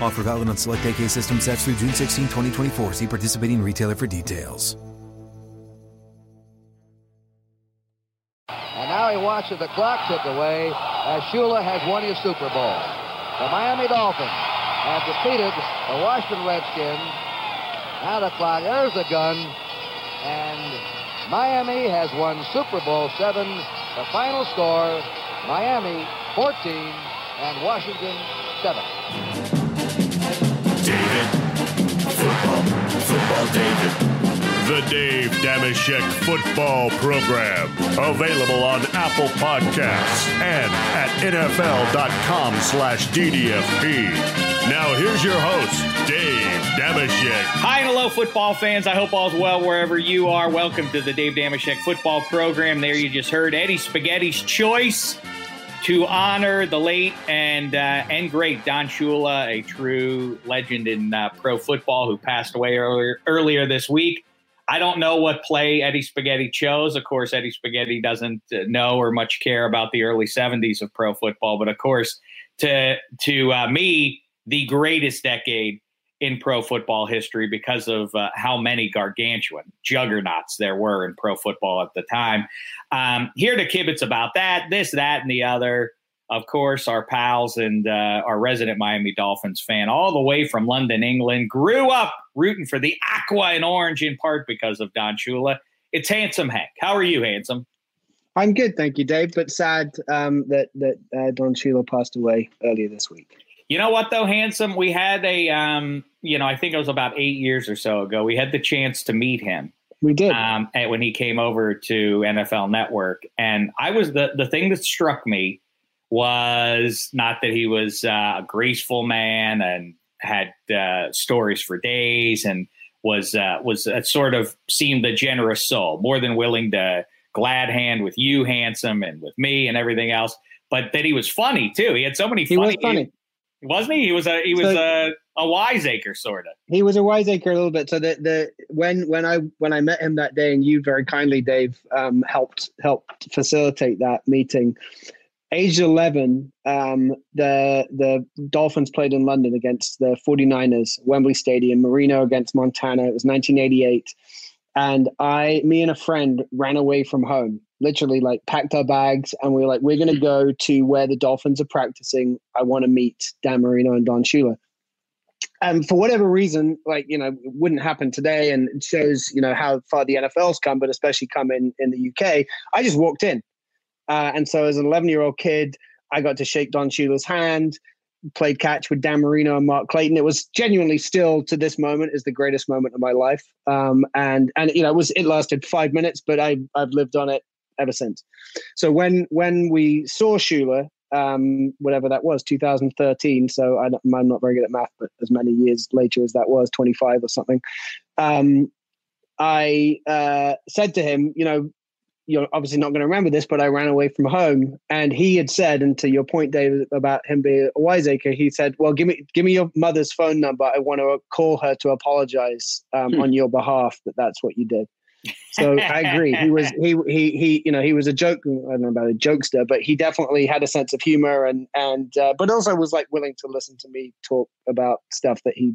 Offer valid on select AK system sets through June 16, 2024. See participating retailer for details. And now he watches the clock tick away as Shula has won his Super Bowl. The Miami Dolphins have defeated the Washington Redskins. Now the clock, there's the gun, and Miami has won Super Bowl seven. The final score, Miami 14 and Washington 7. David. Football. Football David. The Dave Dameshek Football Program. Available on Apple Podcasts and at NFL.com slash DDFP. Now here's your host, Dave Dameshek. Hi and hello, football fans. I hope all's well wherever you are. Welcome to the Dave Dameshek Football Program. There you just heard Eddie Spaghetti's choice to honor the late and uh, and great Don Shula, a true legend in uh, pro football, who passed away earlier earlier this week. I don't know what play Eddie Spaghetti chose. Of course, Eddie Spaghetti doesn't know or much care about the early '70s of pro football, but of course, to to uh, me, the greatest decade in pro football history because of uh, how many gargantuan juggernauts there were in pro football at the time. Um, here to kibitz about that, this, that, and the other. Of course, our pals and uh, our resident Miami Dolphins fan, all the way from London, England, grew up rooting for the Aqua and Orange in part because of Don Shula. It's Handsome Hank. How are you, Handsome? I'm good, thank you, Dave. But sad um, that that uh, Don Shula passed away earlier this week. You know what, though, Handsome? We had a, um, you know, I think it was about eight years or so ago. We had the chance to meet him. We did um, when he came over to NFL Network, and I was the the thing that struck me was not that he was uh, a graceful man and had uh, stories for days and was uh, was a sort of seemed a generous soul, more than willing to glad hand with you, handsome, and with me and everything else. But that he was funny too. He had so many he funny, was funny. Wasn't he? He was a he was So- a, a wiseacre sort of. He was a wiseacre a little bit. So the the when when I when I met him that day, and you very kindly, Dave, um, helped helped facilitate that meeting. Age 11, um, the the Dolphins played in London against the 49ers, Wembley Stadium, Marino against Montana. It was 1988. And I, me and a friend ran away from home, literally like packed our bags. And we were like, we're going to go to where the Dolphins are practicing. I want to meet Dan Marino and Don Shula. And for whatever reason, like, you know, it wouldn't happen today. And it shows, you know, how far the NFL's come, but especially come in, in the UK. I just walked in. Uh, and so as an 11 year old kid, I got to shake Don Shula's hand, played catch with Dan Marino and Mark Clayton. It was genuinely still to this moment is the greatest moment of my life. Um, and, and, you know, it was, it lasted five minutes, but I, I've lived on it ever since. So when, when we saw Shula, um, whatever that was, 2013. So I, am not very good at math, but as many years later as that was, 25 or something. Um, I uh, said to him, you know, you're obviously not going to remember this, but I ran away from home. And he had said, and to your point, David, about him being a wiseacre, he said, "Well, give me give me your mother's phone number. I want to call her to apologize um, hmm. on your behalf that that's what you did." So I agree. He was he he he you know he was a joke. I don't know about a jokester, but he definitely had a sense of humor and and uh, but also was like willing to listen to me talk about stuff that he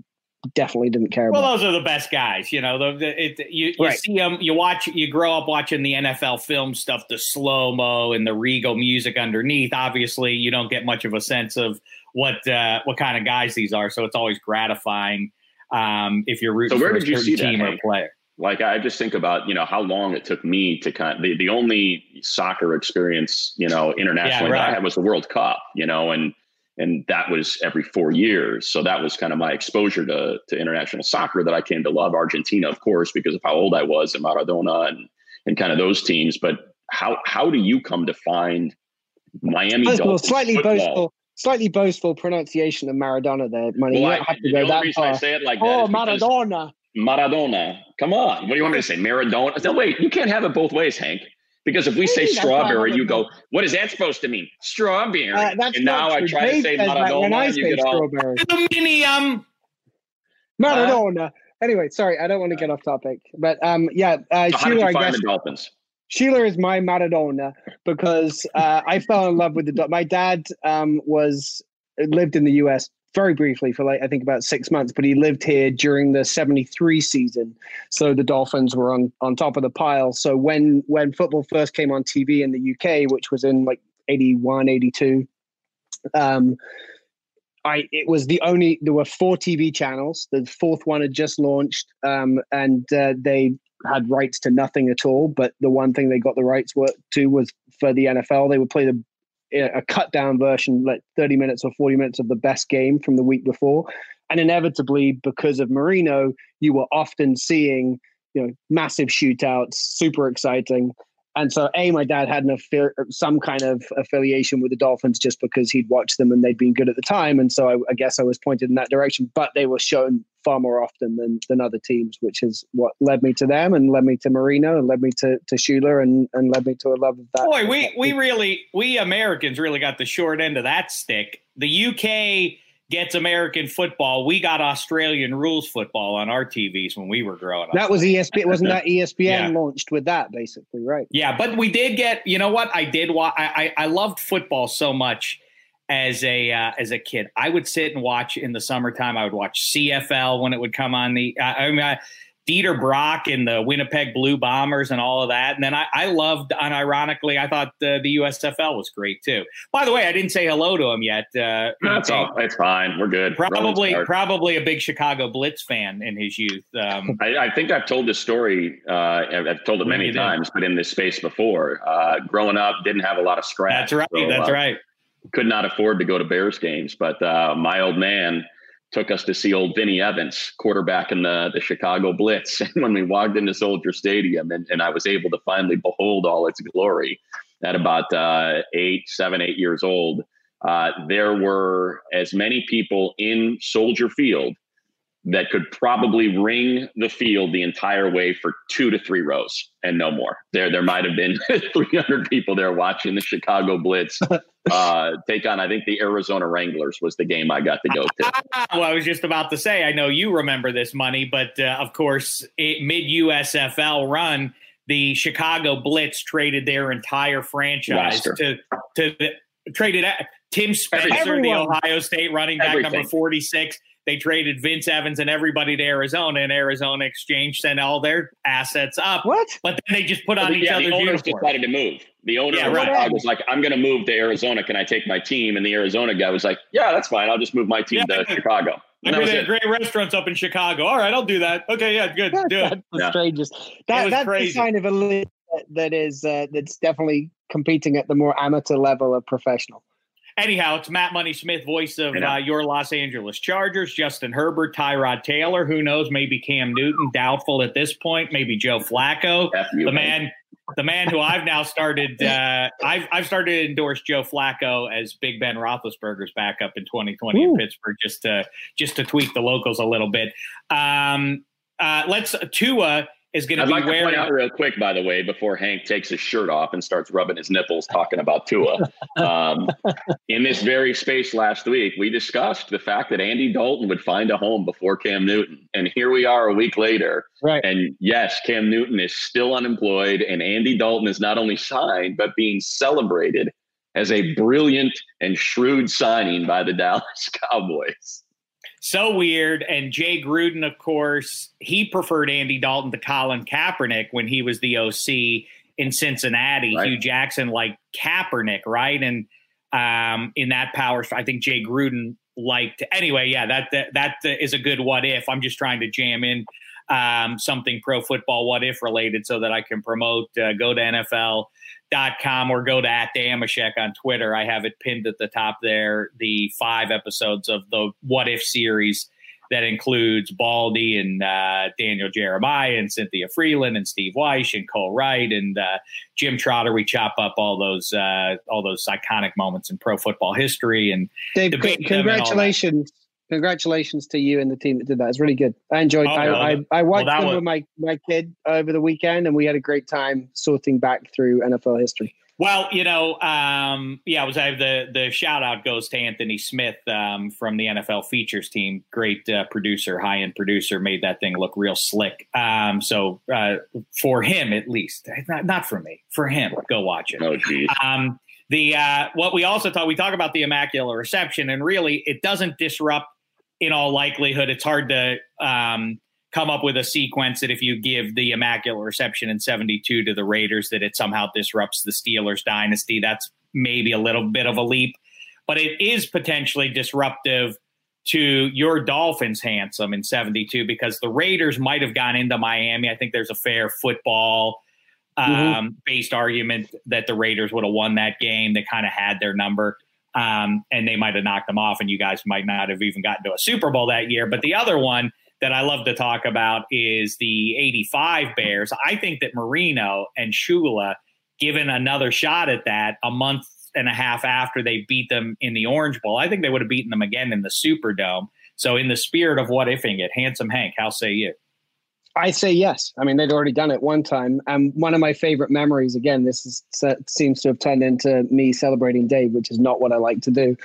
definitely didn't care well, about. Well, those are the best guys. You know, the, the it, you, you right. see them, you watch, you grow up watching the NFL film stuff, the slow mo and the regal music underneath. Obviously, you don't get much of a sense of what uh, what kind of guys these are. So it's always gratifying um, if you're rooting so for did you see team that, or player. Like I just think about you know how long it took me to kind of the, the only soccer experience you know internationally yeah, right. I had was the World Cup. You know and and that was every four years. So that was kind of my exposure to to international soccer that I came to love. Argentina, of course, because of how old I was and Maradona and and kind of those teams. But how how do you come to find Miami Dolphins slightly football? boastful, slightly boastful pronunciation of Maradona there. Money, well, you don't have to go that reason far. I say it like oh, Maradona. Maradona. Come on. What do you want me to say? Maradona? No, wait, you can't have it both ways, Hank. Because if we say strawberry, you go, what is that supposed to mean? Strawberry. Uh, and now I try to say Maradona. When I say strawberry. Aluminium. Maradona. Uh, anyway, sorry, I don't want to get off topic. But um, yeah, uh, so Sheila, I guess. Dolphins? Sheila is my Maradona because uh, I fell in love with the. My dad um, was lived in the U.S very briefly for like I think about six months, but he lived here during the '73 season. So the Dolphins were on on top of the pile. So when when football first came on TV in the UK, which was in like 81, 82, um, I it was the only there were four TV channels. The fourth one had just launched, um, and uh, they had rights to nothing at all. But the one thing they got the rights were, to was for the NFL. They would play the a cut down version, like 30 minutes or 40 minutes of the best game from the week before. And inevitably, because of Marino, you were often seeing, you know, massive shootouts, super exciting. And so, a my dad had an affi- some kind of affiliation with the Dolphins just because he'd watched them and they'd been good at the time, and so I, I, guess I was pointed in that direction. But they were shown far more often than than other teams, which is what led me to them and led me to Marino and led me to to Shula and and led me to a love of that. Boy, we we really we Americans really got the short end of that stick. The UK gets American football. We got Australian rules football on our TVs when we were growing up. That was ESPN. Wasn't that ESPN yeah. launched with that basically, right? Yeah, but we did get. You know what? I did. Wa- I, I I loved football so much as a uh, as a kid. I would sit and watch in the summertime. I would watch CFL when it would come on the. I mean. I, Dieter Brock and the Winnipeg Blue Bombers and all of that. And then I, I loved, unironically, I thought the, the USFL was great too. By the way, I didn't say hello to him yet. Uh, That's all. It's fine. We're good. Probably, probably a big Chicago Blitz fan in his youth. Um, I, I, think I've told this story. Uh, I've told it many times, but in this space before. Uh, growing up, didn't have a lot of scratch. That's right. So, That's right. Could not afford to go to Bears games, but uh, my old man took us to see old Vinny Evans, quarterback in the, the Chicago Blitz. And when we walked into Soldier Stadium and, and I was able to finally behold all its glory at about uh, eight, seven, eight years old, uh, there were as many people in Soldier Field that could probably ring the field the entire way for two to three rows and no more. There, there might have been 300 people there watching the Chicago Blitz uh, take on. I think the Arizona Wranglers was the game I got to go to. well, I was just about to say, I know you remember this money, but uh, of course, mid USFL run, the Chicago Blitz traded their entire franchise Roster. to to the, traded Tim Spencer, Everyone. the Ohio State running back Everything. number 46 they traded Vince Evans and everybody to Arizona, and Arizona Exchange sent all their assets up. What? But then they just put on each yeah, other's the owners uniforms. decided to move. The owner yeah, right. was like, "I'm going to move to Arizona. Can I take my team?" And the Arizona guy was like, "Yeah, that's fine. I'll just move my team yeah, to Chicago." And great restaurants up in Chicago. All right, I'll do that. Okay, yeah, good. Do that's the yeah. strangest. That, that's crazy. the sign of a league that is uh, that's definitely competing at the more amateur level of professional. Anyhow, it's Matt Money Smith, voice of uh, your Los Angeles Chargers. Justin Herbert, Tyrod Taylor. Who knows? Maybe Cam Newton. Doubtful at this point. Maybe Joe Flacco. The man, the man who I've now started. Uh, I've I've started to endorse Joe Flacco as Big Ben Roethlisberger's backup in 2020 Ooh. in Pittsburgh, just to just to tweak the locals a little bit. Um, uh, let's Tua is going to be like to point out real quick, by the way, before Hank takes his shirt off and starts rubbing his nipples talking about Tua. Um, in this very space last week, we discussed the fact that Andy Dalton would find a home before Cam Newton. And here we are a week later. Right. And yes, Cam Newton is still unemployed, and Andy Dalton is not only signed, but being celebrated as a brilliant and shrewd signing by the Dallas Cowboys. So weird. And Jay Gruden, of course, he preferred Andy Dalton to Colin Kaepernick when he was the OC in Cincinnati. Right. Hue Jackson liked Kaepernick, right? And um, in that power, I think Jay Gruden liked. Anyway, yeah, that that, that is a good what if. I'm just trying to jam in um, something pro football what if related so that I can promote. Uh, go to NFL.com or go to at Dameshek on Twitter. I have it pinned at the top there. The five episodes of the what if series that includes Baldy and uh, Daniel Jeremiah and Cynthia Frelund and Steve Wyche and Cole Wright and uh, Jim Trotter. We chop up all those uh, all those iconic moments in pro football history and Dave, Congratulations. and. Congratulations. Congratulations to you and the team that did that. It's really good. I enjoyed Oh, I, well, I, I watched that them was- with my, my kid over the weekend and we had a great time sorting back through NFL history. Well, you know, um, yeah, I was I have the the shout out goes to Anthony Smith um, from the NFL features team. Great uh, producer, high end producer, made that thing look real slick. Um, so uh, for him, at least, not not for me, for him, go watch it. Oh, geez. Um, the uh, what we also talk we talk about the immaculate reception, and really it doesn't disrupt. In all likelihood, it's hard to um, come up with a sequence that if you give the immaculate reception in 72 to the Raiders, that it somehow disrupts the Steelers dynasty. That's maybe a little bit of a leap, but it is potentially disruptive to your Dolphins, handsome in 72, because the Raiders might have gone into Miami. I think there's a fair football um, based argument that the Raiders would have won that game. They kind of had their number. Um, and they might have knocked them off, and you guys might not have even gotten to a Super Bowl that year. But the other one that I love to talk about is the 85 Bears. I think that Marino and Shula, given another shot at that a month and a half after they beat them in the Orange Bowl, I think they would have beaten them again in the Superdome. So, in the spirit of what ifing it, handsome Hank, how say you? I say yes. I mean, they'd already done it one time. And one of my favorite memories, again, this is, seems to have turned into me celebrating Dave, which is not what I like to do,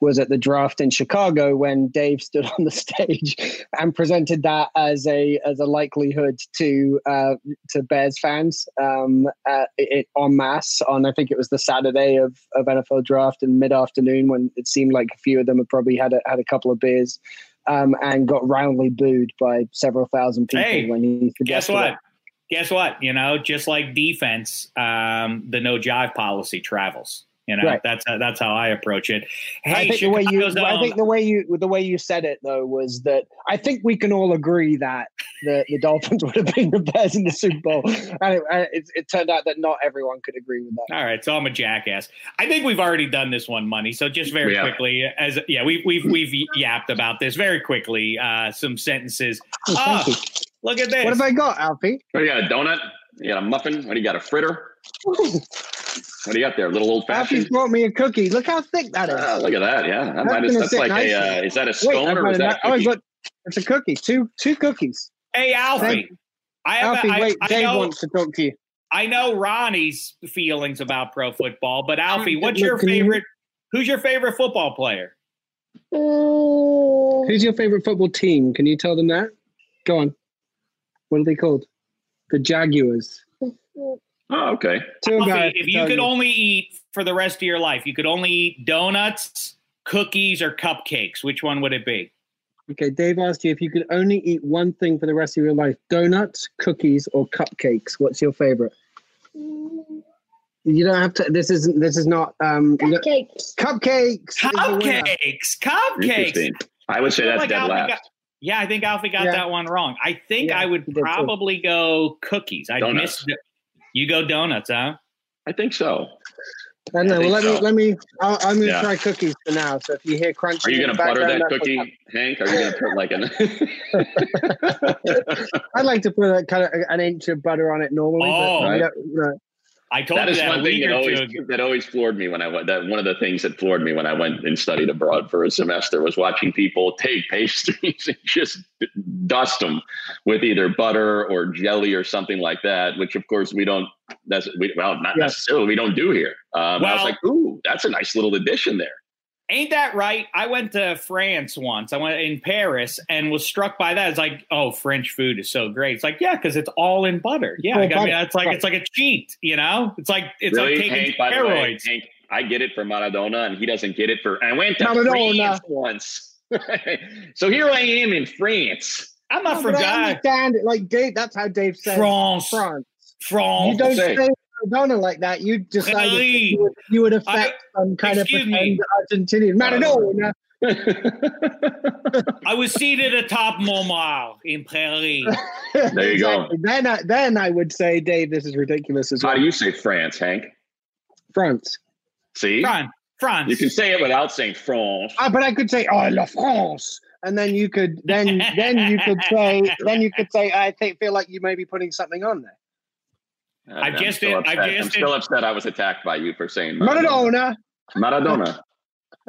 was at the draft in Chicago when Dave stood on the stage and presented that as a as a likelihood to uh, to Bears fans um, uh, it, en masse on I think it was the Saturday of, of NFL draft in mid afternoon when it seemed like a few of them had probably had a, had a couple of beers um, and got roundly booed by several thousand people Hey, when he Guess what? it. Guess what? You know, just like defense, um, the no jive policy travels. You know, Right. that's that's how I approach it. Hey, I think the way you, Chicago's I think the way you, the way you said it though was that I think we can all agree that the, the Dolphins would have been the Bears in the Super Bowl, and it, it, it turned out that not everyone could agree with that. All right, so I'm a jackass. I think we've already done this one, money. So just very Yeah. quickly, as yeah, we've we've we've yapped about this very quickly. Uh, some sentences. Oh, thank you. look at this. What have I got, Alfie? What do you got? A donut? You got a muffin? What do you got? A fritter? What do you got there? A little old Alfie's fashioned? brought me a cookie. Look how thick that is. Ah, look at that. Yeah. That That's might is, that's like nicely. a, uh, is that a Wait, scone I've or is a- that a oh, cookie? look, it's a cookie. Two two cookies. hey, Alfie. Thank- I have. Alfie, a, I, wait, I Dave know. wants to talk to you. I know Ronnie's feelings about pro football, but Alfie, what's your favorite? Who's your favorite football player? Who's your favorite football team? Can you tell them that? Go on. What are they called? The Jaguars. Oh, okay. Two Alfie, if you tell could only eat for the rest of your life, you could only eat donuts, cookies, or cupcakes. Which one would it be? Okay, Dave asked you if you could only eat one thing for the rest of your life: donuts, cookies, or cupcakes. What's your favorite? You don't have to. This isn't. This is not. Um, you don't- Cupcakes. cupcakes. is the winner. Cupcakes, cupcakes. I would say I that's like dead Alfie last. got- yeah, I think Alfie got Yeah. that one wrong. I think Yeah, I would he did too. probably go cookies. I Donuts. missed. You go donuts, huh? I think so. I don't know. I Well, think let me. so. Let me. I'll, I'm going to Yeah. try cookies for now. So if you hear crunching, Are you gonna butter that background, that's cookie, Hank? Are you going to put like an? I'd like to put a kind of an inch of butter on it normally. Oh. but we don't- you know. I told that you is that a one thing that always that always floored me when I went. That one of the things that floored me when I went and studied abroad for a semester was watching people take pastries and just dust them with either butter or jelly or something like that. Which, of course, we don't. That's we, well, not Yeah. necessarily. We don't do here. Um, I was like, ooh, that's a nice little addition there. Ain't that right? I went to France once. I went in Paris and was struck by that. It's like, oh, French food is so great. It's like, yeah, because it's all in butter. Yeah, All I mean, it's like Right. it's like a cheat. You know, it's like it's really, like taking Hank? By the way, steroids. Hank, I get it for Maradona, and he doesn't get it for. I went to Maradona. France once, so here I am in France. I'm not No, from I understand it. Like Dave, that's how Dave says France, France. France. You don't say. Say Maradona like that. You decided that you would, you would affect some kind of excuse me. pretend Argentinian Maradona. I was seated atop Montmartre in Paris. There you go. Then, I, then I would say, Dave, this is ridiculous as How well. do you say France, Hank? France. See, France, France. you can say it without saying France. Ah, but I could say, oh, la France. And then you could then then you could say then you could say I think feel like you may be putting something on there. I I'm just still did- I upset. I'm just still did- upset. I was attacked by you for saying Maradona. Maradona. Maradona.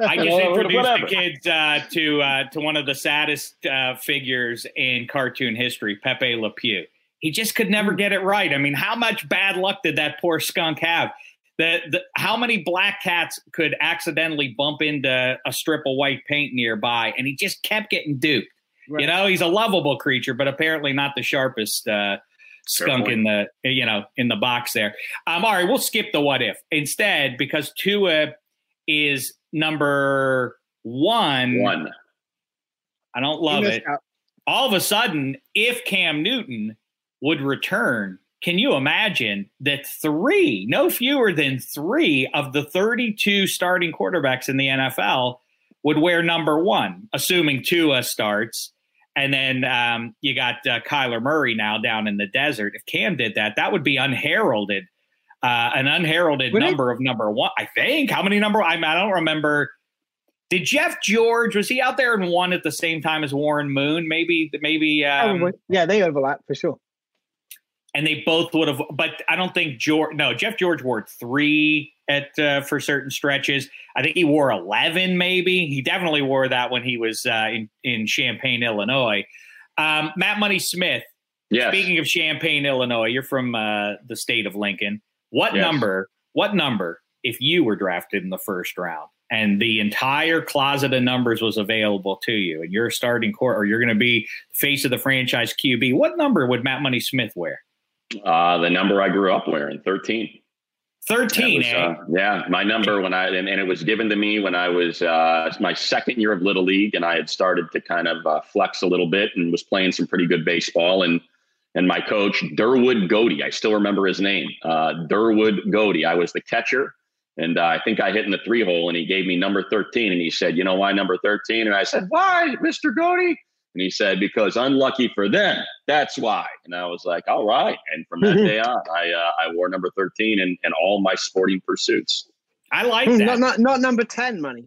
I just Well, introduced whatever. the kids uh, to uh, to one of the saddest uh, figures in cartoon history, Pepe Le Pew. He just could never get it right. I mean, how much bad luck did that poor skunk have? The, the how many black cats could accidentally bump into a strip of white paint nearby, and he just kept getting duped. You know, he's a lovable creature, but apparently not the sharpest uh, skunk in the you know in the box there. Um, all right, we'll skip the what if instead because Tua is number one. One. I don't love it. out. All of a sudden, if Cam Newton would return, can you imagine that three, no fewer than three of the 32 starting quarterbacks in the NFL would wear number one, assuming Tua starts. And then um, you got uh, Kyler Murray now down in the desert. If Cam did that, that would be unheralded, uh, an unheralded Would it? number of number one. I think. How many number? I, I don't remember. Did Jeff George was he out there and won at the same time as Warren Moon? Maybe, maybe. Um, yeah, they overlap for sure. and they both would have but i don't think george no jeff george wore three at uh, for certain stretches i think he wore 11 maybe he definitely wore that when he was uh, in, in champaign illinois um, matt money smith Yes. speaking of champaign illinois you're from uh, the state of lincoln what Yes. number what number if you were drafted in the first round and the entire closet of numbers was available to you and you're starting court or you're going to be face of the franchise qb what number would matt money smith wear Uh, the number I grew up wearing, 13. 13, was, eh? uh, yeah, my number when I and, and it was given to me when I was uh, my second year of little league, and I had started to kind of uh, flex a little bit and was playing some pretty good baseball. And and my coach Durwood Godey, I still remember his name, uh, Durwood Godey. I was the catcher, and uh, I think I hit in the three hole, and he gave me number thirteen, and he said, "You know why number 13? And I said, "Why, Mister Godey?" And he said, "Because unlucky for them, that's why." And I was like, "All right." And from that day on, I uh, I wore number thirteen in, in all my sporting pursuits. I like Hmm, that. Not, not not number ten money.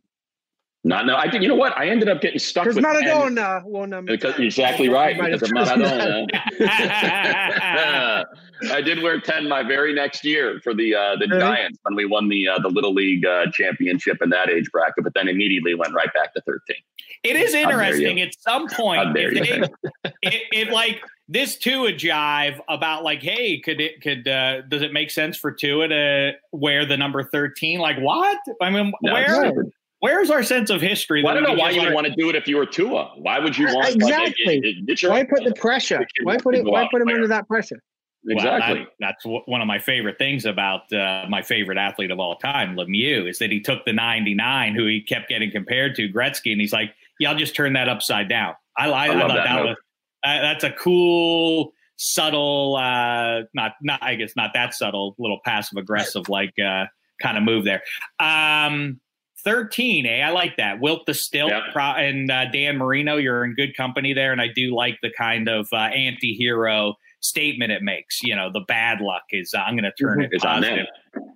Not no, I think you know what? I ended up getting stuck with 10 Maradona wore number Because, 10. exactly right. Because of. Maradona. I did wear ten my very next year for the uh, the Really? Giants when we won the uh, the little league uh, championship in that age bracket, but then immediately went right back to thirteen. It is interesting. At some point, dare if you. they, it, it like this Tua jive about like, hey, could it could uh, does it make sense for Tua to wear the number thirteen? Like what? I mean, No, where where's our sense of history? Well, I don't know why you would like- want to do it if you were Tua. Why would you want Exactly. Like, it- it- get Why put the pressure? Why put it? Why put him there. under that pressure? Well, exactly? that- that's w- one of my favorite things about uh, my favorite athlete of all time, Lemieux, is that he took the 99, who he kept getting compared to, Gretzky, and he's like, yeah, I'll just turn that upside down. I, I, I, love thought that that, was uh, that's a cool, subtle, uh, not not I guess not that subtle, little passive aggressive like uh, kind of move there. Um, 13, eh? I like that. Wilt the Stilt Yep. pro- and uh, Dan Marino, you're in good company there, and I do like the kind of uh, anti-hero statement it makes. You know, the bad luck is uh, I'm going to turn it It's positive.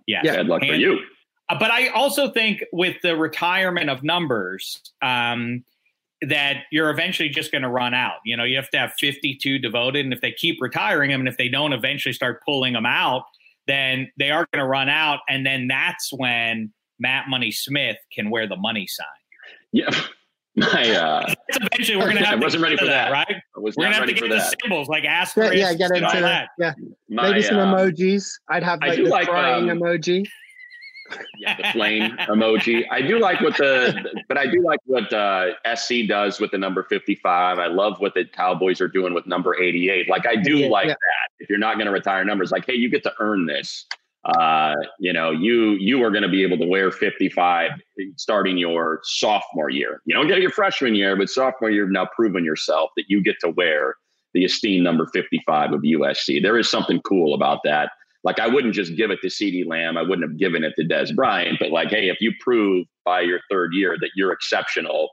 Yes. Bad luck for you. Uh, but I also think with the retirement of numbers, um, that you're eventually just going to run out. You know, you have to have 52 devoted, and if they keep retiring them, and if they don't eventually start pulling them out, then they are going to run out, and then that's when Matt Money Smith can wear the money sign. Yeah. My, uh, eventually, we're going to have. I wasn't ready for that, right? I was we're going to have to for get that. the symbols like Yeah, asterisk yeah, get into that. yeah. My, Maybe some uh, emojis. I'd have like the like, crying um, emoji. yeah, the flame emoji. I do like what the, but I do like what uh, SC does with the number 55. I love what the Cowboys are doing with number 88. Like, I do Yeah, like yeah. that. If you're not going to retire numbers, like, hey, you get to earn this. Uh, you know, you you are going to be able to wear 55 starting your sophomore year. You don't get it your freshman year, but sophomore year, you've now proven yourself that you get to wear the esteemed number 55 of USC. There is something cool about that. Like I wouldn't just give it to CeeDee Lamb. I wouldn't have given it to Dez Bryant. But like, hey, if you prove by your third year that you're exceptional,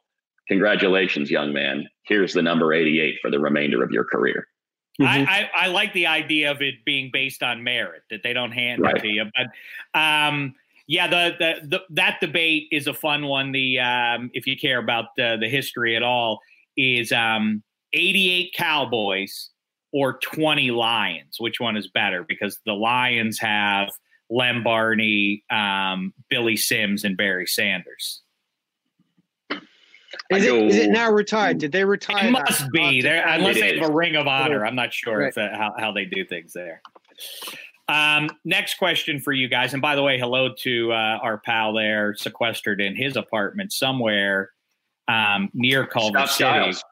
congratulations, young man. Here's the number 88 for the remainder of your career. Mm-hmm. I, I, I like the idea of it being based on merit that they don't hand Right. it to you. But um, yeah, the, the the that debate is a fun one. The um, if you care about the, the history at all, is um, 88 Cowboys or 20 Lions. Which one is better? Because the Lions have Lem Barney, um, Billy Sims, and Barry Sanders. Is it, is it now retired? Did they retire? It must be after there unless they have a ring of honor. I'm not sure Right. if that, how how they do things there. Um, next question for you guys, and by the way, hello to uh, our pal there, sequestered in his apartment somewhere um, near Culver Scott City. Skiles.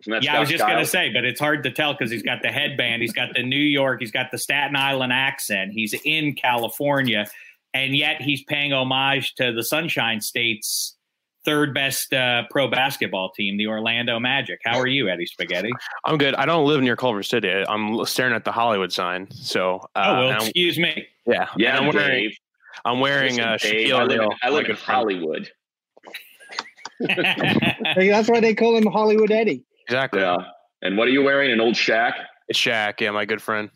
Isn't that Yeah, I was just going to say, but it's hard to tell because he's got the headband, he's got the New York, he's got the Staten Island accent, he's in California, and yet he's paying homage to the Sunshine State's third best uh, pro basketball team, the Orlando Magic. How are you, Eddie Spaghetti? I'm good. I don't live near Culver City. I'm staring at the Hollywood sign. So, uh, oh well, excuse me. yeah, Yeah, I'm wearing, Dave. I'm wearing Listen, uh, Dave, Shaquille I live, in, I live in. Hollywood. Hey, That's why they call him Hollywood Eddie. Exactly. Yeah. And what are you wearing? An old Shaq? It's Shaq. Yeah, my good friend.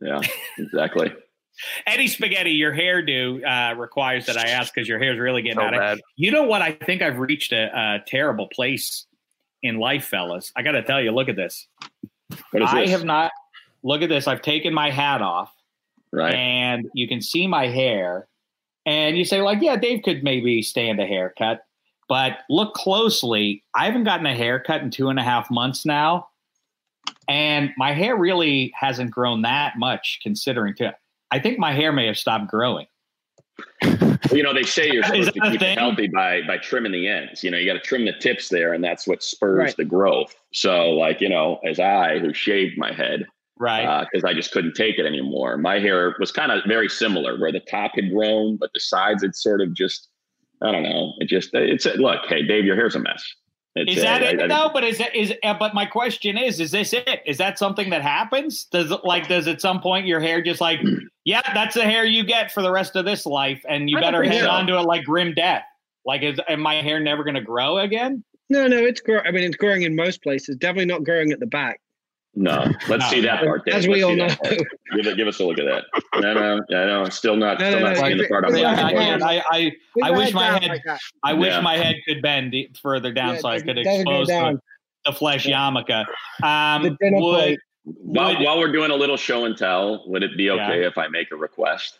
Yeah, exactly. Eddie Spaghetti, your hairdo uh, requires that I ask because your hair's really getting So out of bad. You know what? I think I've reached a, a terrible place in life, fellas. I got to tell you, look at this. What is I this? have not. Look at this. I've taken my hat off, right. and you can see my hair. And you say, like, yeah, Dave could maybe stand a haircut, but look closely. I haven't gotten a haircut in two and a half months now, and my hair really hasn't grown that much. Considering, too, I think my hair may have stopped growing. Well, you know, they say you're supposed to keep thing? it healthy by by trimming the ends. You know, you got to trim the tips there, and that's what spurs Right. the growth. So, like, you know, as I who shaved my head Right. Uh, because I just couldn't take it anymore, my hair was kind of very similar, where the top had grown, but the sides had sort of just, I don't know, it just it's look, hey, Dave, your hair's a mess. It's, Is that uh, it I- though? But is that is? Uh, but my question is: Is this it? Is that something that happens? Does it like? Does at some point your hair just like, yeah, that's the hair you get for the rest of this life, and you I better think hang so. on to it like grim death. Like, is am my hair never going to grow again? No, no, it's growing. I mean, it's growing in most places. Definitely not growing at the back. No, let's No. see that part. Dave. As we Let's all see know. that part. Give, it, give us a look at that. No, no, no, no, still not, No, still no, not no, seeing if the part I'm Yeah, looking I can't. I I, I wish my down head- like. I wish Yeah. my head could bend further down Yeah, so I could expose the, the flesh Yeah. yarmulke. Um, The dinner would. While, would- while we're doing a little show and tell, would it be okay if I make a request?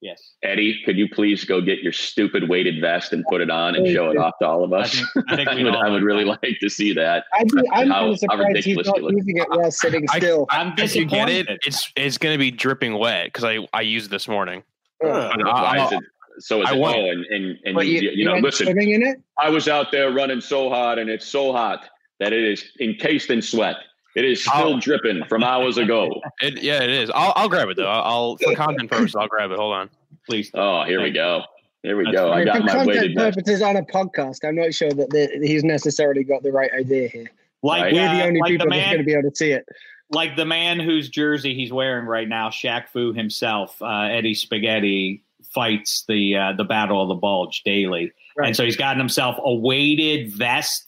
Yes. Eddie, could you please go get your stupid weighted vest and put it on and show it off to all of I us? think, I think I we'd I would really like to see that. I'd be, I'm How- kind how surprised he's ridiculous not using it while sitting still. I'm If you get it, it's it's going to be dripping wet because I I used this morning. Ugh. But Why I- is it? So is I it? want- Oh, and and, and But you, you, know, went listen. in it. I was out there running so hard, and it's so hot that it is encased in sweat. It is still Oh. dripping from hours ago. It, yeah, it is. I'll, I'll grab it though. I'll, I'll for content purposes. I'll grab it. Hold on. Please. Oh, here we go. Here we go. I fine. got For my content weighted purposes on a podcast, I'm not sure that the, he's necessarily got the right idea here. Like, Right. We're uh, the only like the people that's going to be able to see it. like the man whose jersey he's wearing right now, Shaq Fu himself, uh, Eddie Spaghetti fights the uh, the battle of the bulge daily, Right. and so he's gotten himself a weighted vest.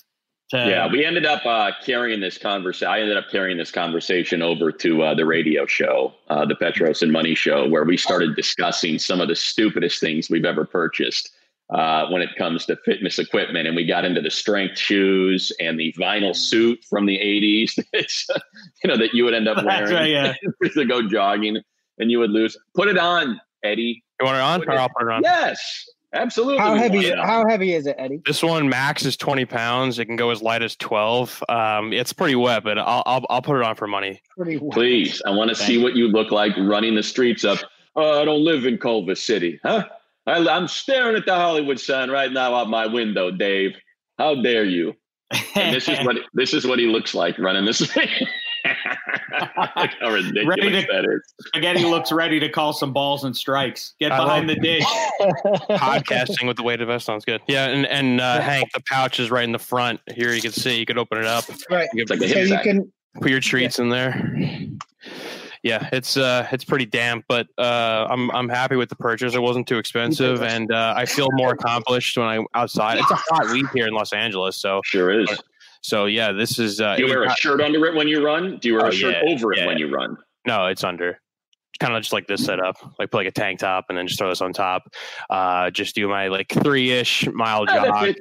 To, Yeah, we ended up uh, carrying this conversation. I ended up carrying this conversation over to uh, the radio show, uh, the Petros and Money Show, where we started discussing some of the stupidest things we've ever purchased uh, when it comes to fitness equipment. And we got into the strength shoes and the vinyl suit from the '80s, you know, that you would end up wearing right, yeah. to go jogging. and you would lose. Put it on, Eddie. You want it on? Put Or it- I'll put it on. Yes, absolutely. How heavy? want it. How heavy is it, Eddie? This one max is 20 pounds. It can go as light as 12. Um, it's pretty wet, but I'll, I'll I'll put it on for money. Pretty wet. Please, I want to see what you look like running the streets up. Oh, I don't live in Culver City, huh? I, I'm staring at the Hollywood sign right now out my window, Dave. How dare you? And this is what this is what he looks like running this. Look how ridiculous Ready to- that is. Spaghetti looks ready to call some balls and strikes. Get behind the dish. Podcasting with the weighted vest sounds good. Yeah, and and uh, Hank, the pouch is right in the front. Here you can see. You could open it up. Right. You It's like So you can. put your treats in there. Yeah, it's uh it's pretty damp, but uh I'm I'm happy with the purchase. It wasn't too expensive, and uh, I feel more accomplished when I'm outside. It's a hot week here in Los Angeles, so Sure is. So yeah, this is uh, Do you wear a shirt under it when you run? Do you wear Oh, a shirt yeah, over it when you run? No, it's under. Kind of just like this setup, like put like a tank top and then just throw this on top. Uh, just do my like three ish mile Ah, jog. it.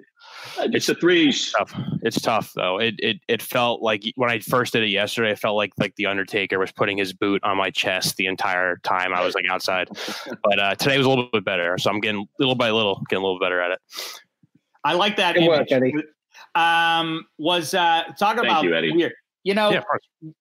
Uh, It's a three. Tough. It's tough though. It, it it felt like when I first did it yesterday, it felt like like the Undertaker was putting his boot on my chest the entire time I was like outside. But uh, today was a little bit better, so I'm getting little by little getting a little better at it. I like that Good work, image. Eddie. Um, was uh, talking Thank about you, Eddie. weird. You know, Yeah,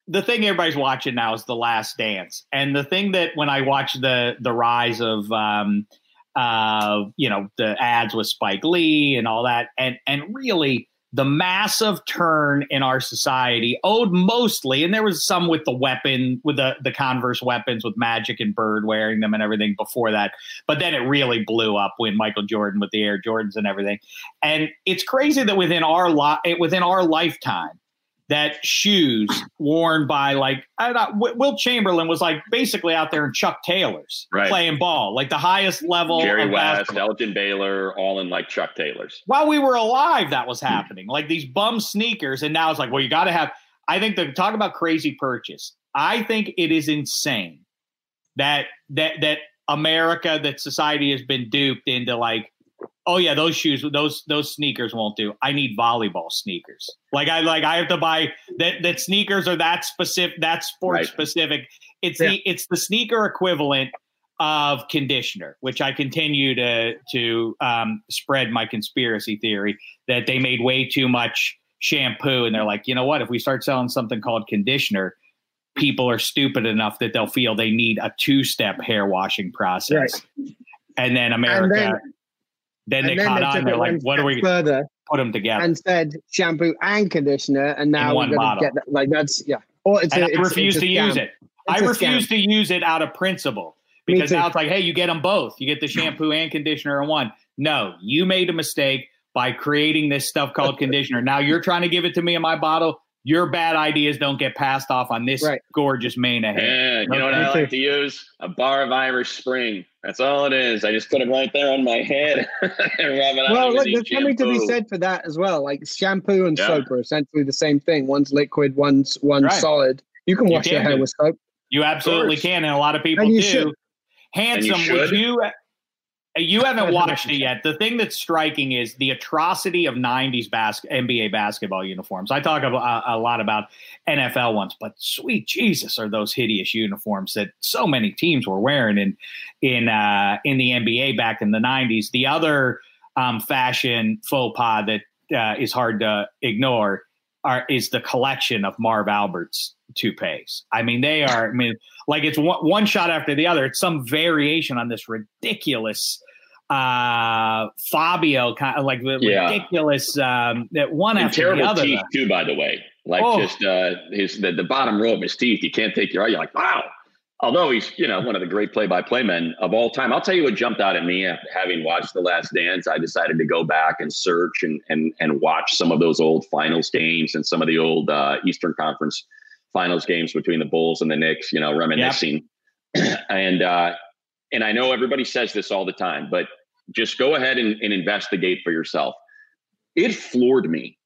the thing everybody's watching now is The Last Dance, and the thing that when I watch the the rise of um, uh, you know, the ads with Spike Lee and all that, and and really the massive turn in our society owed mostly, and there was some with the weapon, with the the Converse weapons, with Magic and Bird wearing them and everything before that, but then it really blew up when Michael Jordan with the Air Jordans and everything, and it's crazy that within our li- it within our lifetime that shoes worn by like I don't know, Wilt Chamberlain was like basically out there in Chuck Taylors Right. playing ball, like the highest level Jerry West, basketball. Elgin Baylor, all in like Chuck Taylors. While we were alive, that was hmm. happening. Like these bum sneakers, and now it's like, well, you got to have. I think the talk about crazy purchase. I think it is insane that that that America, that society has been duped into like, oh yeah, those shoes, those those sneakers won't do. I need volleyball sneakers. Like I like I have to buy that that sneakers are that specific, that sport Right. specific. It's the it's the sneaker equivalent of conditioner, which I continue to to um, spread my conspiracy theory that they made way too much shampoo, and they're like, you know what? If we start selling something called conditioner, people are stupid enough that they'll feel they need a two step hair washing process, and then America. then- then, and they then caught they on. They're like, "What are we further put them together?" and said shampoo and conditioner, and now we're gonna get that. Like that's yeah. Or it's a, I it's, refuse it's to use it. I It's a refuse scam. to use it out of principle because now it's like, hey, you get them both. You get the shampoo and conditioner in one. No, you made a mistake by creating this stuff called conditioner. Now you're trying to give it to me in my bottle. Your bad ideas don't get passed off on this Right. gorgeous mane of hair. Yeah, you know what I like to use? A bar of Irish Spring. That's all it is. I just put it right there on my head and rub it. Well, with look, the there's something to be said for that as well. Like shampoo and Yeah. soap are essentially the same thing. One's liquid, one's one's Right. solid. You can You wash your hair do. with soap. You absolutely can, and a lot of people And you do. should. Handsome, And you would you? You haven't watched it yet. The thing that's striking is the atrocity of '90s bas- NBA basketball uniforms. I talk a, a lot about NFL ones, but sweet Jesus, are those hideous uniforms that so many teams were wearing in in uh, in the NBA back in the '90s. The other um, fashion faux pas that uh, is hard to ignore are is the collection of Marv Albert's toupees. I mean, they are. I mean, like it's one, one shot after the other. It's some variation on this ridiculous uh Fabio kind of like the Yeah. ridiculous um that one And after the terrible other. teeth too, by the way. Like Oh. just uh, his the, the bottom row of his teeth. You can't take your eye. You're like, wow. Although he's you know one of the great play-by-play men of all time. I'll tell you what jumped out at me after having watched The Last Dance. I decided to go back and search and and and watch some of those old finals games and some of the old uh, Eastern Conference finals games between the Bulls and the Knicks. You know, reminiscing. and uh, and I know everybody says this all the time, but just go ahead and, and investigate for yourself. It floored me.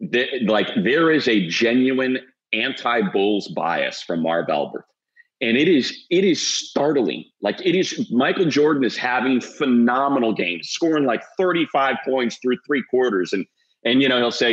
that like there is a genuine anti-Bulls bias from Marv Albert. And it is it is startling. Like it is Michael Jordan is having phenomenal games, scoring like 35 points through three quarters. And and you know, he'll say,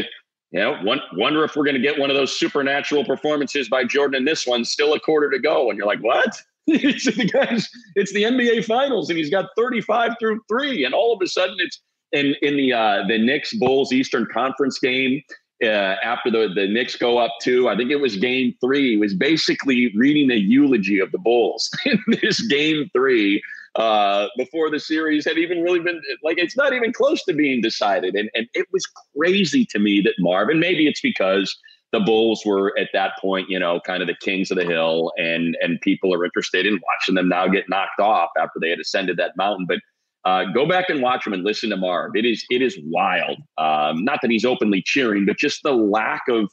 you know, one, wonder if we're going to get one of those supernatural performances by Jordan in this one, still a quarter to go. And you're like, what? It's the guys. It's the NBA Finals, and he's got 35 through three, and all of a sudden it's in in the uh, the Knicks Bulls Eastern Conference game. Uh, after the the Knicks go up two, I think it was Game Three. Was basically reading a eulogy of the Bulls in this Game Three uh, before the series had even really been like it's not even close to being decided, and and it was crazy to me that Marvin. Maybe it's because the Bulls were at that point, you know, kind of the kings of the hill, and and people are interested in watching them now get knocked off after they had ascended that mountain. But uh, go back and watch him and listen to Marv. It is it is wild. Um, not that he's openly cheering, but just the lack of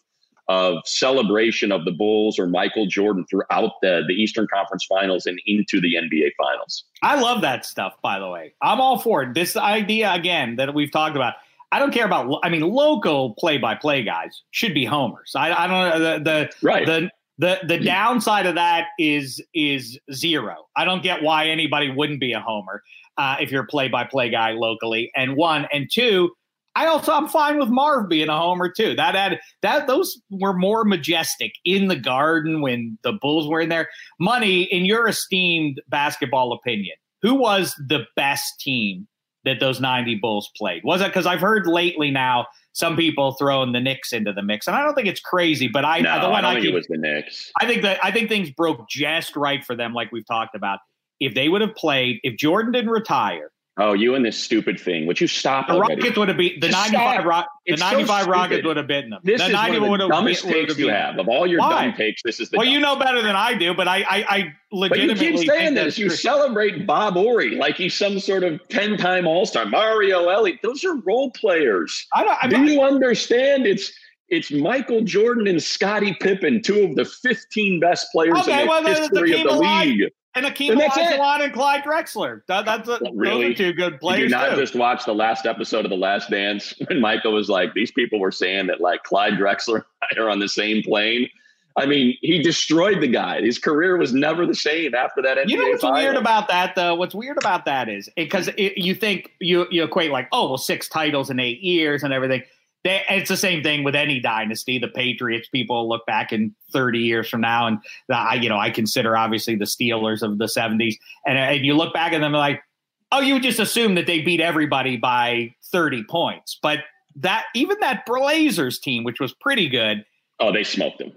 of celebration of the Bulls or Michael Jordan throughout the the Eastern Conference Finals and into the NBA Finals. I love that stuff. By the way, I'm all for it. This idea again that we've talked about I don't care about. I mean, local play-by-play guys should be homers. I, I don't know the the right. the the the downside of that is is zero. I don't get why anybody wouldn't be a homer uh, if you're a play-by-play guy locally. And one and two, I also I'm fine with Marv being a homer too. That had that those were more majestic in the garden when the Bulls were in there. Money, in your esteemed basketball opinion, who was the best team that those 90 Bulls played? Was it because I've heard lately now some people throwing the Knicks into the mix, and I don't think it's crazy, but I no, the one I, I think keep, it was the Knicks. I think that I think things broke just right for them, like we've talked about. If they would have played, if Jordan didn't retire, Oh, you and this stupid thing. Would you stop the already? Rockets would have beat the Just 95 stop. Rock, the It's so 95 Rockets stupid. would have beaten them. This the is one of the dumbest beat- would takes you have. Of all your Why? dumb takes, this is the Well, you know better than I do, but I I, I But you legitimately keep saying this. You true. celebrate Bob Horry like he's some sort of 10 time All Star. Mario Elie. Those are role players. I don't, I Do mean, you understand? It's it's Michael Jordan and Scottie Pippen, two of the 15 best players Okay, in the well, history of the Olajuwon. league. And Akeem And that's it. Olajuwon and Clyde Drexler. That, that's a, Really? those are two good Did players you not too. just watch the last episode of The Last Dance when Michael was like, these people were saying that like Clyde Drexler and I are on the same plane? I mean, he destroyed the guy. His career was never the same after that NBA You know what's final. weird about that, though? What's weird about that is because you think you you equate like, oh, well, six titles in eight years and everything. They, it's the same thing with any dynasty. The Patriots people look back in 30 years from now, and the, I, you know, I consider obviously the Steelers of the 70s, and, uh, and you look back at them like, oh, you would just assume that they beat everybody by 30 points, but that even that Blazers team, which was pretty good, Oh, they smoked them.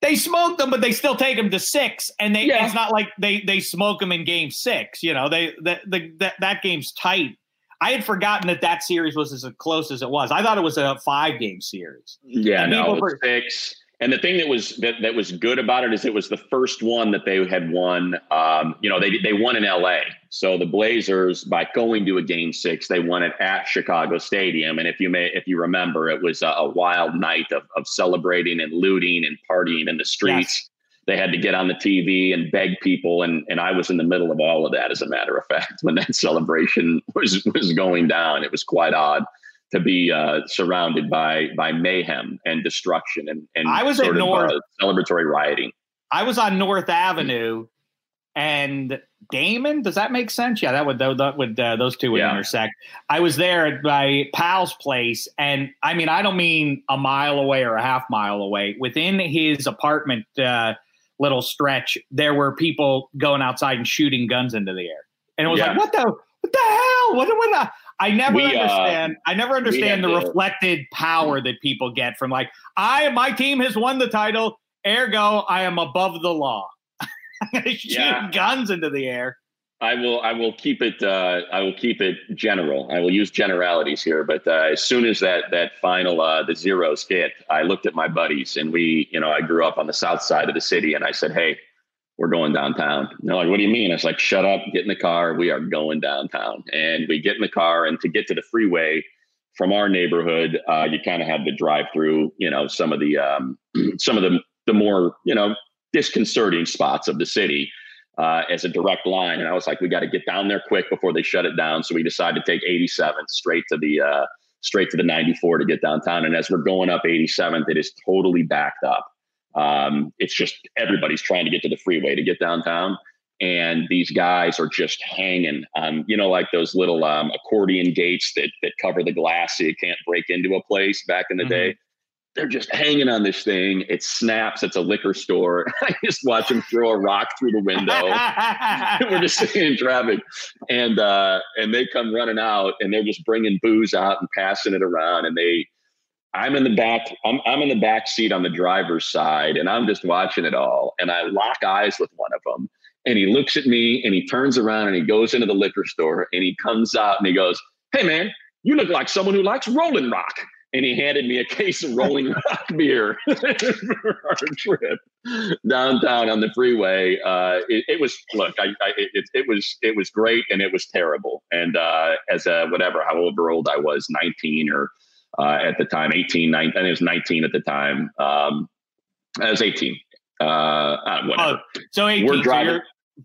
they smoked them, but they still take them to six, and they Yeah. it's not like they they smoke them in game six. You know, they that the, that that game's tight. I had forgotten that that series was as close as it was. I thought it was a five game series. Yeah, And no, it was were- six. And the thing that was that, that was good about it is it was the first one that they had won. Um, you know, they they won in L.A. So the Blazers, by going to a Game Six, they won it at Chicago Stadium. And if you may, if you remember, it was a, a wild night of of celebrating and looting and partying in the streets. They had to get on the TV and beg people, and and I was in the middle of all of that. As a matter of fact, when that celebration was was going down, it was quite odd to be uh, surrounded by by mayhem and destruction and and I was at sort of, North- uh, celebratory rioting. I was on North Avenue, and Damen. Does that make sense? Yeah, that would that would uh, those two would Yeah. intersect. I was there at my pal's place, and I mean, I don't mean a mile away or a half mile away. Within his apartment, uh, little stretch, there were people going outside and shooting guns into the air, and it was Yeah. like, what the what the hell? What what? The? I never We, uh, understand. I never understand the to- reflected power that people get from like, I my team has won the title, ergo I am above the law. I'm gonna shoot Yeah. guns into the air. I will I will keep it uh, I will keep it general. I will use generalities here, but uh, as soon as that that final uh, the zeros hit, I looked at my buddies and we you know I grew up on the south side of the city and I said, hey. We're going downtown. And they're like, what do you mean? I was like, shut up, get in the car. We are going downtown. And we get in the car, and to get to the freeway from our neighborhood, uh, you kind of have to drive through, you know, some of the um, some of the the more, you know, disconcerting spots of the city uh, as a direct line. And I was like, we got to get down there quick before they shut it down. So we decided to take 87th straight to the uh, straight to the 94 to get downtown. And as we're going up 87th, it is totally backed up. Um, it's just everybody's trying to get to the freeway to get downtown. And these guys are just hanging, um, you know, like those little um, accordion gates that that cover the glass so you can't break into a place back in the Mhm. day they're just hanging on this thing. It snaps. It's a liquor store. I just watch them throw a rock through the window. We're just sitting in traffic, and uh, and they come running out, and they're just bringing booze out and passing it around. And they, I'm in the back. I'm I'm in the back seat on the driver's side, and I'm just watching it all. And I lock eyes with one of them, and he looks at me, and he turns around, and he goes into the liquor store, and he comes out, and he goes, "Hey, man." You look like someone who likes Rolling Rock and he handed me a case of Rolling Rock beer for our trip downtown on the freeway. Uh, it, it, was look, I, I, it, it, was it was great and it was terrible. And uh, as a whatever, however old I was, nineteen or uh, at the time, 18, 19, I think it was nineteen at the time. Um, I was eighteen. Uh, uh, whatever. Oh, so 18, We're driving. So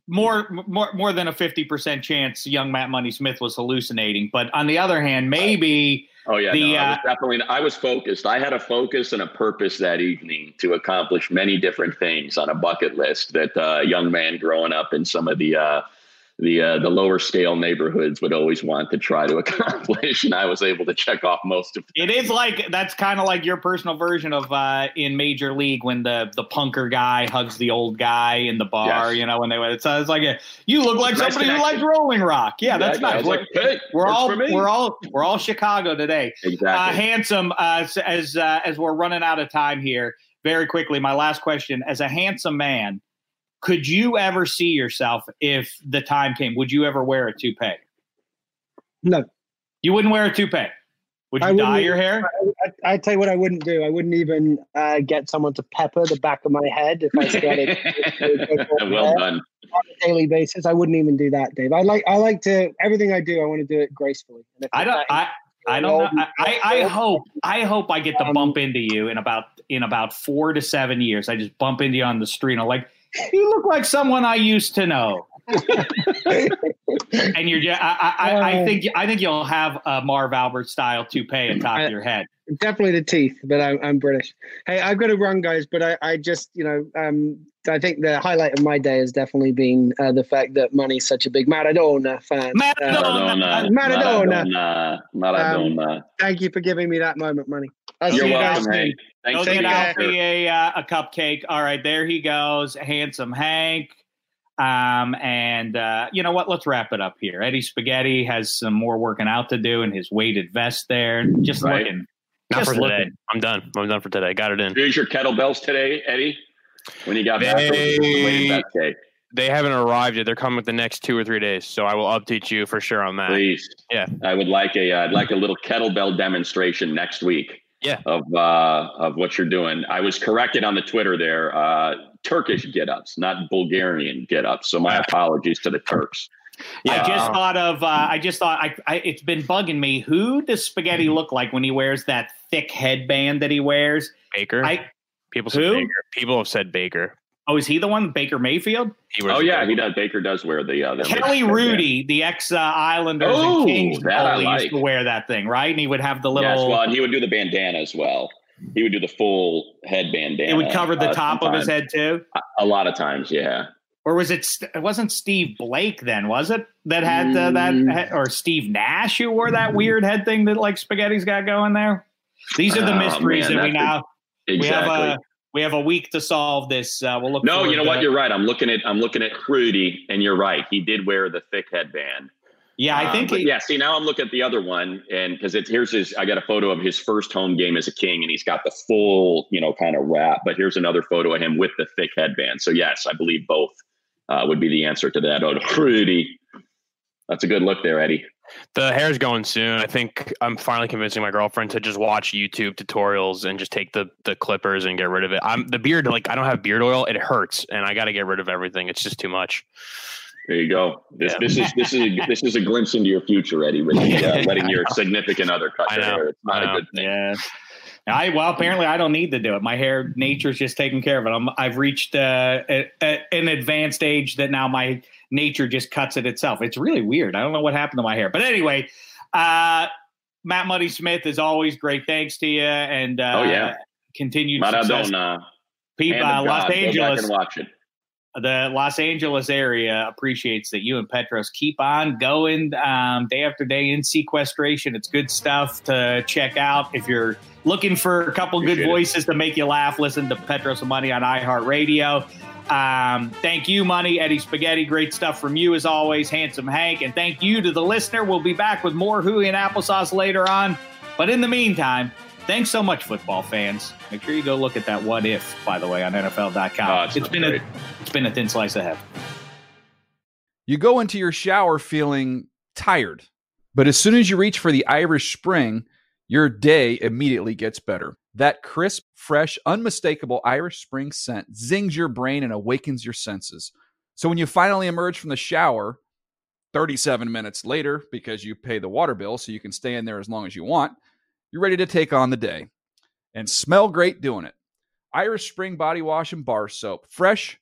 more more more than a 50% chance young Matt Money Smith was hallucinating. But on the other hand, maybe Oh yeah, the, no, I was uh, definitely. I was focused. I had a focus and a purpose that evening to accomplish many different things on a bucket list that uh, a young man growing up in some of the uh, the uh, the lower scale neighborhoods would always want to try to accomplish, and I was able to check off most of. Them. It is like that's kind of like your personal version of uh, in Major League when the the punker guy hugs the old guy in the bar. Yes. You know when they went. It's, it's like a, you look like nice somebody connection. who likes Rolling Rock. Yeah, that's nice. Like, hey, we're all we're all we're all Chicago today. Exactly. Uh, handsome uh, as uh, as we're running out of time here. Very quickly, my last question: As a handsome man could you ever see yourself if the time came? Would you ever wear a toupee? No. You wouldn't wear a toupee. Would you dye your hair? I, I, tell you what, I wouldn't do. I wouldn't even uh, get someone to pepper the back of my head if I started. well done. On a daily basis, I wouldn't even do that, Dave. I like. I like to everything I do. I want to do it gracefully. I don't. I, I don't know. I, I, hope I hope I get to um, bump into you in about in about four to seven years. I just bump into you on the street. And I'm like, you look like someone I used to know. and you're just, I, I, I, think I think you'll have a Marv Albert style toupee atop I, your head. Definitely the teeth, but I'm, I'm British. Hey, I've got to run, guys. But I, I just, you know, um, I think the highlight of my day has definitely been uh, the fact that Money's such a big Maradona fan. Maradona, uh, Maradona, Maradona. Maradona. Um, thank you for giving me that moment, Money. I'll You're welcome, Hank. Thanks Go get Alfie a, uh, a cupcake. All right, there he goes, handsome Hank. Um, and uh, you know what? Let's wrap it up here. Eddie Spaghetti has some more working out to do in his weighted vest there. Just right. looking. Not just for looking. today. I'm done. I'm done for today. Got it in. Here's your kettlebells today, Eddie. When you got they, back, the weighted They haven't arrived yet. They're coming the next two or three days, so I will update you for sure on that. Please, yeah. I would like a, would uh, like a little kettlebell demonstration next week yeah. of uh, of what you're doing. I was corrected on the Twitter there. Uh, Turkish get ups, not Bulgarian get ups. So my apologies to the Turks. Yeah. I just thought of. Uh, I just thought. I, I, It's been bugging me. Who does Spaghetti look like when he wears that thick headband that he wears? Baker. I, People Who? Baker. People have said Baker. Oh, is he the one, Baker Mayfield? He oh yeah, he does. Baker does wear the uh, Kelly Hrudey, the ex uh, Islanders oh, and Kings goalie, like. used to wear that thing, right? And he would have the little. Yes, well, and he would do the bandana as well. He would do the full headband bandana. It would cover the uh, top of his head too. A lot of times, yeah. Or was it? It wasn't Steve Blake then, was it? That had uh, that, mm. or Steve Nash who wore that weird head thing that like Spaghetti's got going there. These are the oh, mysteries man, that we now. Exactly. We have a we have a week to solve this. Uh, we'll look. No, you know what? You're right. I'm looking at I'm looking at Hrudey, and you're right. He did wear the thick headband. Yeah, I think. Um, he, yeah. See, now I'm looking at the other one, and because it's here's his. I got a photo of his first home game as a king, and he's got the full, you know, kind of wrap. But here's another photo of him with the thick headband. So yes, I believe both uh, would be the answer to that. Oh, Hrudey, that's a good look there, Eddie. The hair's going soon. I think I'm finally convincing my girlfriend to just watch YouTube tutorials and just take the the clippers and get rid of it. I'm the beard like I don't have beard oil. It hurts, and I got to get rid of everything. It's just too much. There you go. This, yeah. this is this is a, this is a glimpse into your future, Eddie. With uh, letting your significant other cut your hair. It's not a good thing. Yeah. I well apparently I don't need to do it. My hair nature's just taking care of it. I'm, I've reached uh, a, a, an advanced age that now my nature just cuts it itself. It's really weird. I don't know what happened to my hair, but anyway, uh, Matt Money Smith is always great. Thanks to you, and uh, oh yeah, continued Maradona, People, uh, Los Angeles. watch it. The Los Angeles area appreciates that you and Petros keep on going um, day after day in sequestration. It's good stuff to check out. If you're looking for a couple Appreciate good it. voices to make you laugh, listen to Petros and Money on iHeartRadio. Um, thank you, Money, Eddie Spaghetti. Great stuff from you as always, Handsome Hank. And thank you to the listener. We'll be back with more Hooey and Applesauce later on. But in the meantime, thanks so much, football fans. Make sure you go look at that what if, by the way, on NFL.com. Oh, ah, it's it's not been great. a it's been a thin slice of heaven. You go into your shower feeling tired, but as soon as you reach for the Irish Spring, your day immediately gets better. That crisp, fresh, unmistakable Irish Spring scent zings your brain and awakens your senses. So when you finally emerge from the shower, 37 minutes later, because you pay the water bill so you can stay in there as long as you want, you're ready to take on the day and smell great doing it. Irish Spring Body Wash and Bar Soap. Fresh,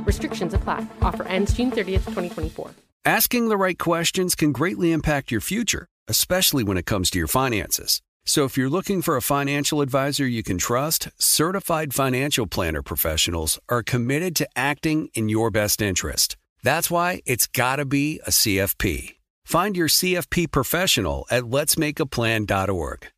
Restrictions apply. Offer ends June 30th, 2024. Asking the right questions can greatly impact your future, especially when it comes to your finances. So if you're looking for a financial advisor you can trust, certified financial planner professionals are committed to acting in your best interest. That's why it's got to be a CFP. Find your CFP professional at letsmakeaplan.org.